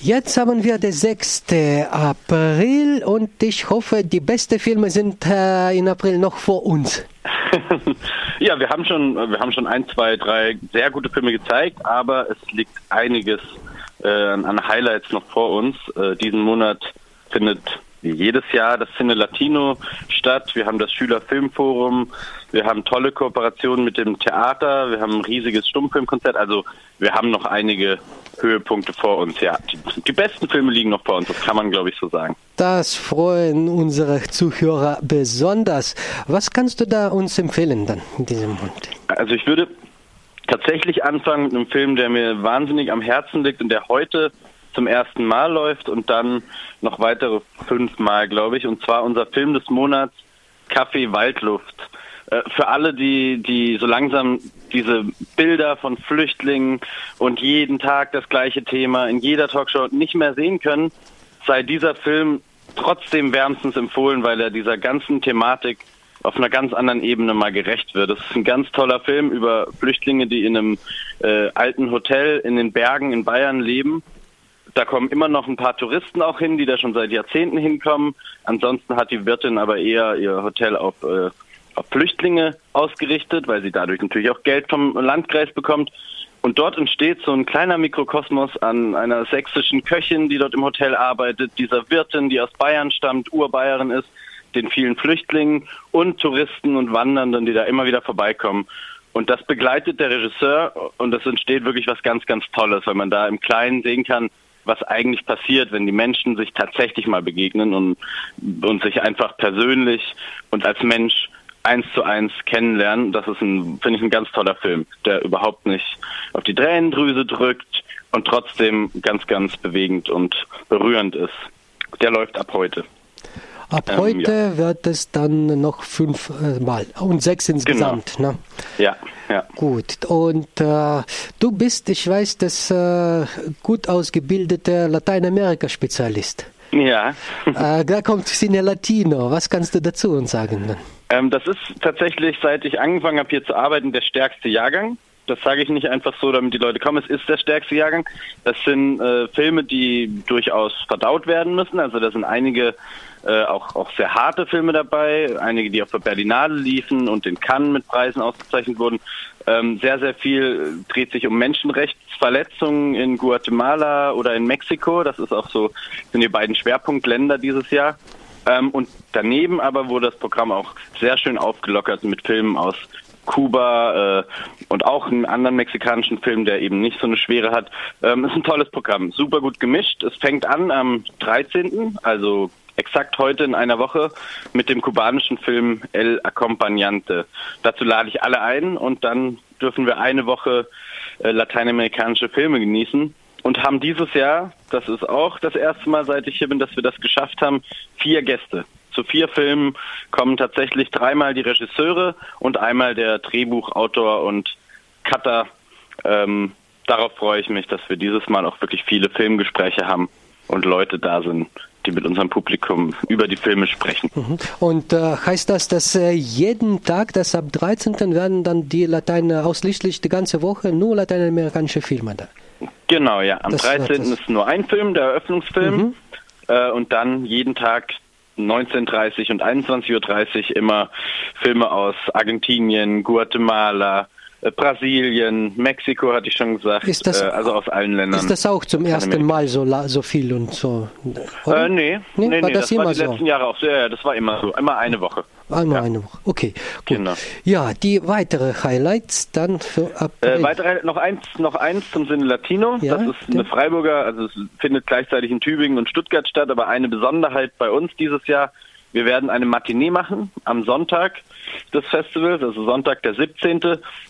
Jetzt haben wir den 6. April und ich hoffe, die besten Filme sind äh, in April noch vor uns. ja, wir haben schon, wir haben schon ein, zwei, drei sehr gute Filme gezeigt, aber es liegt einiges äh, an Highlights noch vor uns. Äh, diesen Monat findet jedes Jahr das Cine Latino statt. Wir haben das Schülerfilmforum, wir haben tolle Kooperationen mit dem Theater, wir haben ein riesiges Stummfilmkonzert. Also wir haben noch einige Höhepunkte vor uns. Ja, die, die besten Filme liegen noch vor uns. Das kann man, glaube ich, so sagen. Das freuen unsere Zuhörer besonders. Was kannst du da uns empfehlen dann in diesem Monat? Also ich würde tatsächlich anfangen mit einem Film, der mir wahnsinnig am Herzen liegt und der heute zum ersten Mal läuft und dann noch weitere fünf Mal, glaube ich. Und zwar unser Film des Monats Kaffee Waldluft. Äh, für alle, die, die so langsam diese Bilder von Flüchtlingen und jeden Tag das gleiche Thema in jeder Talkshow nicht mehr sehen können, sei dieser Film trotzdem wärmstens empfohlen, weil er dieser ganzen Thematik auf einer ganz anderen Ebene mal gerecht wird. Das ist ein ganz toller Film über Flüchtlinge, die in einem äh, alten Hotel in den Bergen in Bayern leben da kommen immer noch ein paar Touristen auch hin, die da schon seit Jahrzehnten hinkommen. Ansonsten hat die Wirtin aber eher ihr Hotel auf, äh, auf Flüchtlinge ausgerichtet, weil sie dadurch natürlich auch Geld vom Landkreis bekommt. Und dort entsteht so ein kleiner Mikrokosmos an einer sächsischen Köchin, die dort im Hotel arbeitet, dieser Wirtin, die aus Bayern stammt, Urbayerin ist, den vielen Flüchtlingen und Touristen und Wandernden, die da immer wieder vorbeikommen. Und das begleitet der Regisseur und es entsteht wirklich was ganz, ganz Tolles, weil man da im Kleinen sehen kann, was eigentlich passiert, wenn die Menschen sich tatsächlich mal begegnen und, und sich einfach persönlich und als Mensch eins zu eins kennenlernen. Das ist ein, finde ich, ein ganz toller Film, der überhaupt nicht auf die Tränendrüse drückt und trotzdem ganz, ganz bewegend und berührend ist. Der läuft ab heute. Ab ähm, heute ja. wird es dann noch fünfmal äh, und sechs insgesamt. Genau. Ne? Ja, ja. Gut. Und äh, du bist, ich weiß, das äh, gut ausgebildeter Lateinamerika-Spezialist. Ja. äh, da kommt Cine Latino. Was kannst du dazu uns sagen? Ähm, das ist tatsächlich, seit ich angefangen habe, hier zu arbeiten, der stärkste Jahrgang. Das sage ich nicht einfach so, damit die Leute kommen. Es ist der stärkste Jahrgang. Das sind äh, Filme, die durchaus verdaut werden müssen. Also da sind einige äh, auch, auch sehr harte Filme dabei, einige, die auf der Berlinale liefen und in Cannes mit Preisen ausgezeichnet wurden. Ähm, sehr, sehr viel dreht sich um Menschenrechtsverletzungen in Guatemala oder in Mexiko. Das ist auch so, sind die beiden Schwerpunktländer dieses Jahr. Ähm, und daneben aber wurde das Programm auch sehr schön aufgelockert mit Filmen aus Kuba äh, und auch einen anderen mexikanischen Film, der eben nicht so eine Schwere hat. Ähm, ist ein tolles Programm, super gut gemischt. Es fängt an am 13., also exakt heute in einer Woche mit dem kubanischen Film El Acompañante. Dazu lade ich alle ein und dann dürfen wir eine Woche äh, lateinamerikanische Filme genießen und haben dieses Jahr, das ist auch das erste Mal, seit ich hier bin, dass wir das geschafft haben, vier Gäste. Zu vier Filmen kommen tatsächlich dreimal die Regisseure und einmal der Drehbuchautor und Cutter. Ähm, darauf freue ich mich, dass wir dieses Mal auch wirklich viele Filmgespräche haben und Leute da sind, die mit unserem Publikum über die Filme sprechen. Mhm. Und äh, heißt das, dass äh, jeden Tag, dass ab 13. werden dann die Latein ausschließlich die ganze Woche nur lateinamerikanische Filme da? Genau, ja. Am das, 13. Das ist nur ein Film, der Eröffnungsfilm. Mhm. Äh, und dann jeden Tag 19.30 und 21.30 Uhr immer Filme aus Argentinien, Guatemala, äh, Brasilien, Mexiko hatte ich schon gesagt, ist das, äh, also aus allen Ländern. Ist das auch zum ersten Mal so, so viel und so? Äh, nee, nee, nee, war nee das, das war die so? letzten Jahre auch so. Ja, das war immer so, immer eine Woche. Einmal ja. eine Woche, okay. Gut. Genau. Ja, die weitere Highlights dann für April. Äh, weitere, noch eins, noch eins zum Sinne Latino. Ja, das ist eine Freiburger, also es findet gleichzeitig in Tübingen und Stuttgart statt, aber eine Besonderheit bei uns dieses Jahr. Wir werden eine Matinee machen am Sonntag des Festivals, also Sonntag der 17.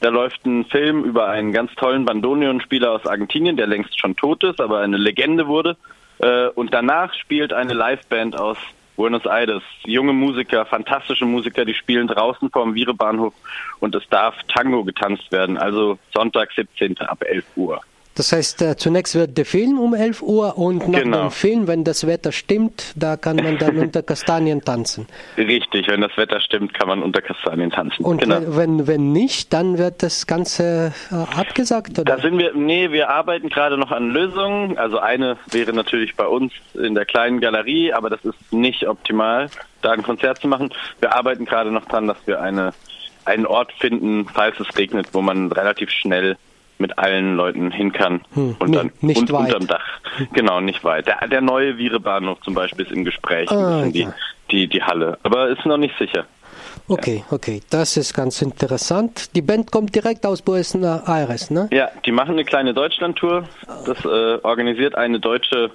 Da läuft ein Film über einen ganz tollen Bandoneon-Spieler aus Argentinien, der längst schon tot ist, aber eine Legende wurde. Äh, und danach spielt eine Liveband aus Buenos Aires. Junge Musiker, fantastische Musiker, die spielen draußen vor dem Virebahnhof und es darf Tango getanzt werden. Also Sonntag 17. ab 11 Uhr. Das heißt, äh, zunächst wird der Film um 11 Uhr und nach Genau. dem Film, wenn das Wetter stimmt, da kann man dann unter Kastanien tanzen. Richtig, wenn das Wetter stimmt, kann man unter Kastanien tanzen. Und genau. wenn, wenn, nicht, dann wird das Ganze äh, abgesagt, oder? Da sind wir, nee, wir arbeiten gerade noch an Lösungen. Also eine wäre natürlich bei uns in der kleinen Galerie, aber das ist nicht optimal, da ein Konzert zu machen. Wir arbeiten gerade noch dran, dass wir eine, einen Ort finden, falls es regnet, wo man relativ schnell mit allen Leuten hin kann Hm, und nee, dann nicht und, weit. unterm Dach. Genau, nicht weit. Der, der neue Virebahnhof zum Beispiel ist im Gespräch, Ah, die, ja. die, die Halle. Aber ist noch nicht sicher. Okay, okay, das ist ganz interessant. Die Band kommt direkt aus Buenos Aires, ne? Ja, die machen eine kleine Deutschlandtour. Das äh, organisiert eine Deutsche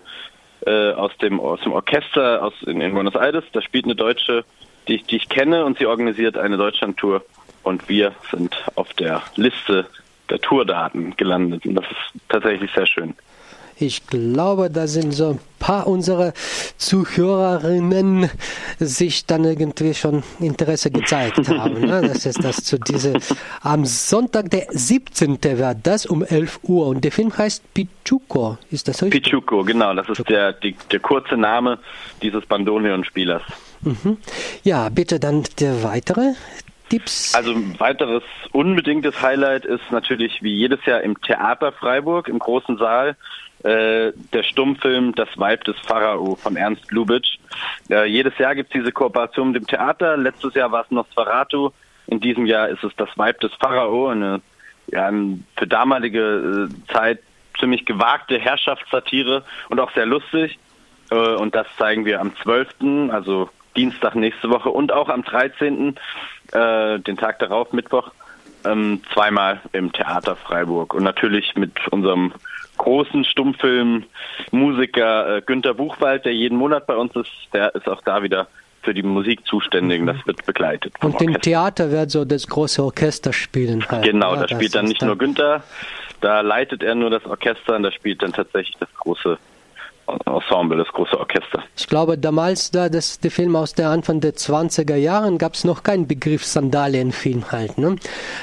äh, aus dem aus dem Orchester aus in, in Buenos Aires. Da spielt eine Deutsche, die, die ich kenne, und sie organisiert eine Deutschlandtour. Und wir sind auf der Liste der Tourdaten gelandet. Und das ist tatsächlich sehr schön. Ich glaube, da sind so ein paar unserer Zuhörerinnen sich dann irgendwie schon Interesse gezeigt haben. Ne? Das ist das zu diese am Sonntag, der 17. war das um 11 Uhr und der Film heißt Pichuco. Ist das richtig? Pichuco, genau, das ist der, die, der kurze Name dieses Bandoneon-Spielers. Mhm. Ja, bitte dann der weitere Tipps. Also ein weiteres unbedingtes Highlight ist natürlich wie jedes Jahr im Theater Freiburg im großen Saal äh, der Stummfilm Das Weib des Pharao von Ernst Lubitsch. Äh, jedes Jahr gibt es diese Kooperation mit dem Theater. Letztes Jahr war es Nosferatu. In diesem Jahr ist es Das Weib des Pharao, eine ja, für damalige äh, Zeit ziemlich gewagte Herrschaftssatire und auch sehr lustig. Äh, und das zeigen wir am 12., also Dienstag nächste Woche und auch am 13., äh, den Tag darauf, Mittwoch, ähm, zweimal im Theater Freiburg. Und natürlich mit unserem großen Stummfilm-Musiker äh, Günter Buchwald, der jeden Monat bei uns ist, der ist auch da wieder für die Musik zuständig. und Das wird begleitet. und im Orchester. Theater wird so das große Orchester spielen. Halt, Genau, ne? da spielt dann nicht nur Günther, da leitet er nur das Orchester und da spielt dann tatsächlich das große Ensemble, das große Orchester. Ich glaube, damals, da das der Film aus der Anfang der 20er Jahren, gab es noch keinen Begriff Sandalienfilm halt. Ne?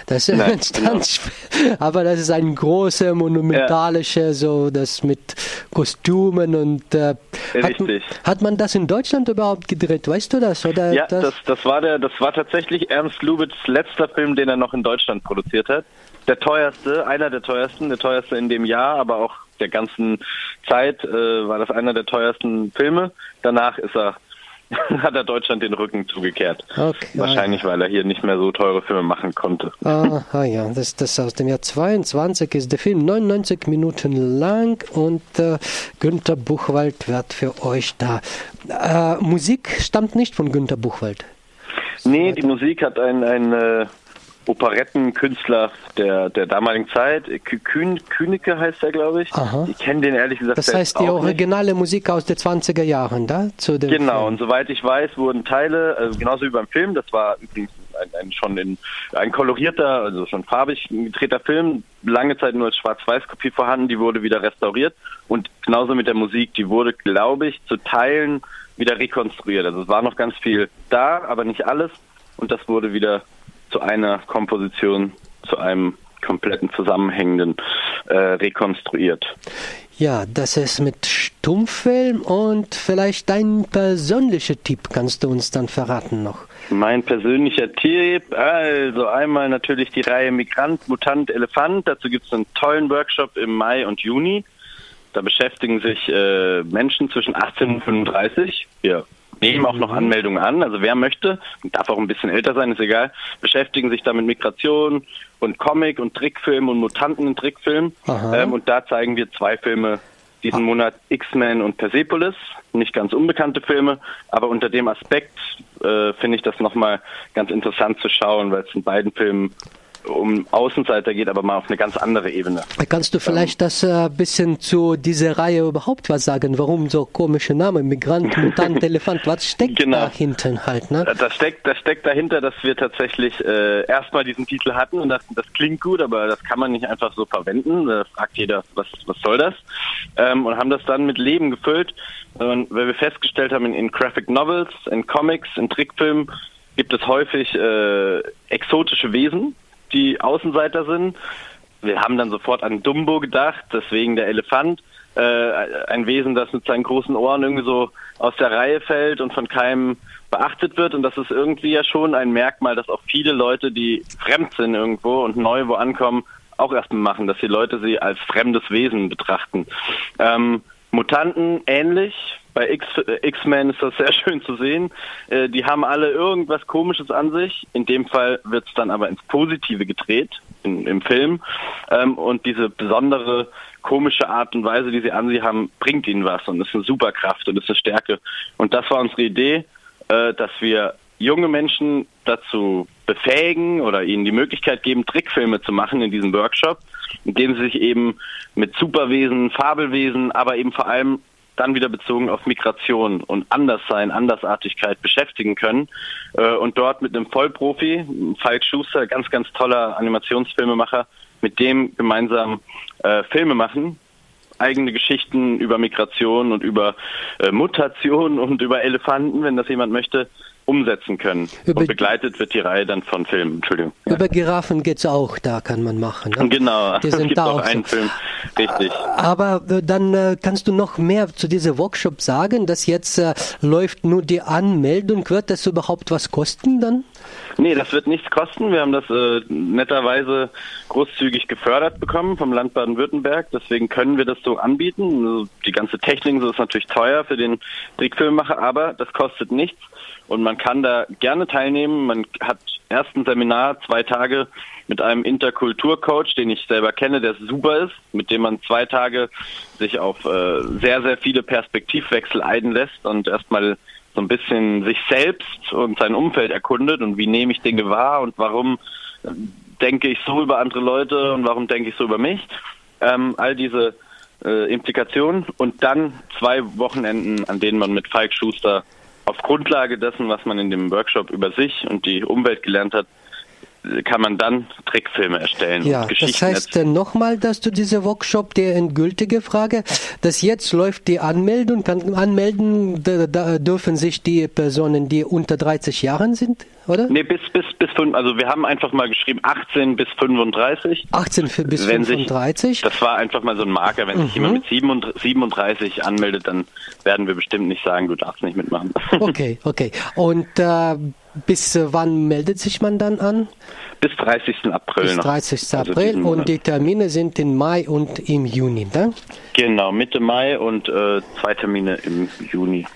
Das Nein, entstand, genau. aber das ist ein großer, monumentalischer, so das mit Kostümen und äh, Richtig. hat man das in Deutschland überhaupt gedreht? Weißt du das? Oder Ja, das, das war der, das war tatsächlich Ernst Lubitschs letzter Film, den er noch in Deutschland produziert hat. Der teuerste, einer der teuersten, der teuerste in dem Jahr, aber auch der ganzen Zeit äh, war das einer der teuersten Filme. Danach ist er, hat er Deutschland den Rücken zugekehrt. Okay, Wahrscheinlich, weil er hier nicht mehr so teure Filme machen konnte. Ah, ah ja, das, das aus dem Jahr 22 ist der Film 99 Minuten lang und äh, Günter Buchwald wird für euch da. Äh, Musik stammt nicht von Günter Buchwald. Nee, die Musik hat ein, ein äh, Operettenkünstler der, der damaligen Zeit. Kü- Kühn, Kühnecke heißt er, glaube ich. Aha. Ich kenne den ehrlich gesagt Das heißt die auch nicht. originale Musik aus den 20er Jahren, da? Zu dem Genau, Film. und soweit ich weiß, wurden Teile, also genauso wie beim Film, das war übrigens ein, ein schon in ein kolorierter, also schon farbig gedrehter Film, lange Zeit nur als Schwarz-Weiß-Kopie vorhanden, die wurde wieder restauriert und genauso mit der Musik, die wurde, glaube ich, zu Teilen wieder rekonstruiert. Also es war noch ganz viel da, aber nicht alles und das wurde wieder zu einer Komposition, zu einem kompletten zusammenhängenden äh, rekonstruiert. Ja, das ist mit Stummfilm und vielleicht dein persönlicher Tipp kannst du uns dann verraten noch. Mein persönlicher Tipp, also einmal natürlich die Reihe Migrant, Mutant, Elefant. Dazu gibt es einen tollen Workshop im Mai und Juni. Da beschäftigen sich äh, Menschen zwischen 18 und 35. Wir nehmen auch noch Anmeldungen an. Also wer möchte, darf auch ein bisschen älter sein, ist egal, beschäftigen sich da mit Migration und Comic und Trickfilm und Mutanten in Trickfilm. Ähm, und da zeigen wir zwei Filme diesen Monat X-Men und Persepolis, nicht ganz unbekannte Filme, aber unter dem Aspekt äh, finde ich das nochmal ganz interessant zu schauen, weil es in beiden Filmen um Außenseiter geht, aber mal auf eine ganz andere Ebene. Kannst du vielleicht das äh, bisschen zu dieser Reihe überhaupt was sagen? Warum so komische Namen? Migrant, Mutant, Elefant, was steckt Genau. da hinten halt? Ne? Das steckt, das steckt dahinter, dass wir tatsächlich äh, erstmal diesen Titel hatten und das, das klingt gut, aber das kann man nicht einfach so verwenden. Da fragt jeder, was, was soll das? Ähm, und haben das dann mit Leben gefüllt, und weil wir festgestellt haben, in, in Graphic Novels, in Comics, in Trickfilmen gibt es häufig äh, exotische Wesen, die Außenseiter sind wir haben dann sofort an Dumbo gedacht, deswegen der Elefant. Äh, ein Wesen, das mit seinen großen Ohren irgendwie so aus der Reihe fällt und von keinem beachtet wird. Und das ist irgendwie ja schon ein Merkmal, dass auch viele Leute, die fremd sind irgendwo und neu wo ankommen, auch erstmal machen, dass die Leute sie als fremdes Wesen betrachten. Ähm, Mutanten ähnlich. Bei äh, X-Men ist das sehr schön zu sehen. Äh, die haben alle irgendwas Komisches an sich. In dem Fall wird es dann aber ins Positive gedreht in, im Film. Ähm, und diese besondere komische Art und Weise, die sie an sie haben, bringt ihnen was und ist eine Superkraft und ist eine Stärke. Und das war unsere Idee, äh, dass wir junge Menschen dazu befähigen oder ihnen die Möglichkeit geben, Trickfilme zu machen in diesem Workshop, in dem sie sich eben mit Superwesen, Fabelwesen, aber eben vor allem dann wieder bezogen auf Migration und Anderssein, Andersartigkeit beschäftigen können. Äh, und dort mit einem Vollprofi, Falk Schuster, ganz, ganz toller Animationsfilmemacher, mit dem gemeinsam äh, Filme machen, eigene Geschichten über Migration und über äh, Mutation und über Elefanten, wenn das jemand möchte, umsetzen können. Über und begleitet wird die Reihe dann von Filmen. Entschuldigung. Über Giraffen geht es auch, da kann man machen. Ne? Genau, die sind es gibt da auch einen so. Film. Richtig. Aber äh, dann äh, kannst du noch mehr zu diesem Workshop sagen, dass jetzt äh, läuft nur die Anmeldung. Wird das überhaupt was kosten dann? Nee, das wird nichts kosten. Wir haben das äh, netterweise großzügig gefördert bekommen vom Land Baden-Württemberg. Deswegen können wir das so anbieten. Also die ganze Technik so ist natürlich teuer für den Trickfilmemacher, aber das kostet nichts. Und man kann da gerne teilnehmen. Man hat erst ein Seminar, zwei Tage mit einem Interkulturcoach, den ich selber kenne, der super ist, mit dem man zwei Tage sich auf äh, sehr, sehr viele Perspektivwechsel einlässt und erstmal so ein bisschen sich selbst und sein Umfeld erkundet und wie nehme ich Dinge wahr und warum denke ich so über andere Leute und warum denke ich so über mich. Ähm, all diese äh, Implikationen und dann zwei Wochenenden, an denen man mit Falk Schuster auf Grundlage dessen, was man in dem Workshop über sich und die Umwelt gelernt hat, kann man dann Trickfilme erstellen. Ja, das heißt nochmal, dass du diese Workshop, der endgültige Frage, dass jetzt läuft die Anmeldung, kann anmelden da, da dürfen sich die Personen, die unter 30 Jahren sind, oder? Nee, bis, bis, bis, also wir haben einfach mal geschrieben 18 bis 35. 18 bis wenn 35? Sich, das war einfach mal so ein Marker, wenn mhm. sich jemand mit 37 anmeldet, dann werden wir bestimmt nicht sagen, du darfst nicht mitmachen. Okay, okay. Und äh, bis äh, wann meldet sich man dann an? Bis 30. April. Bis 30. Noch. Also April also und die Termine sind im Mai und im Juni, ne? Genau, Mitte Mai und äh, zwei Termine im Juni.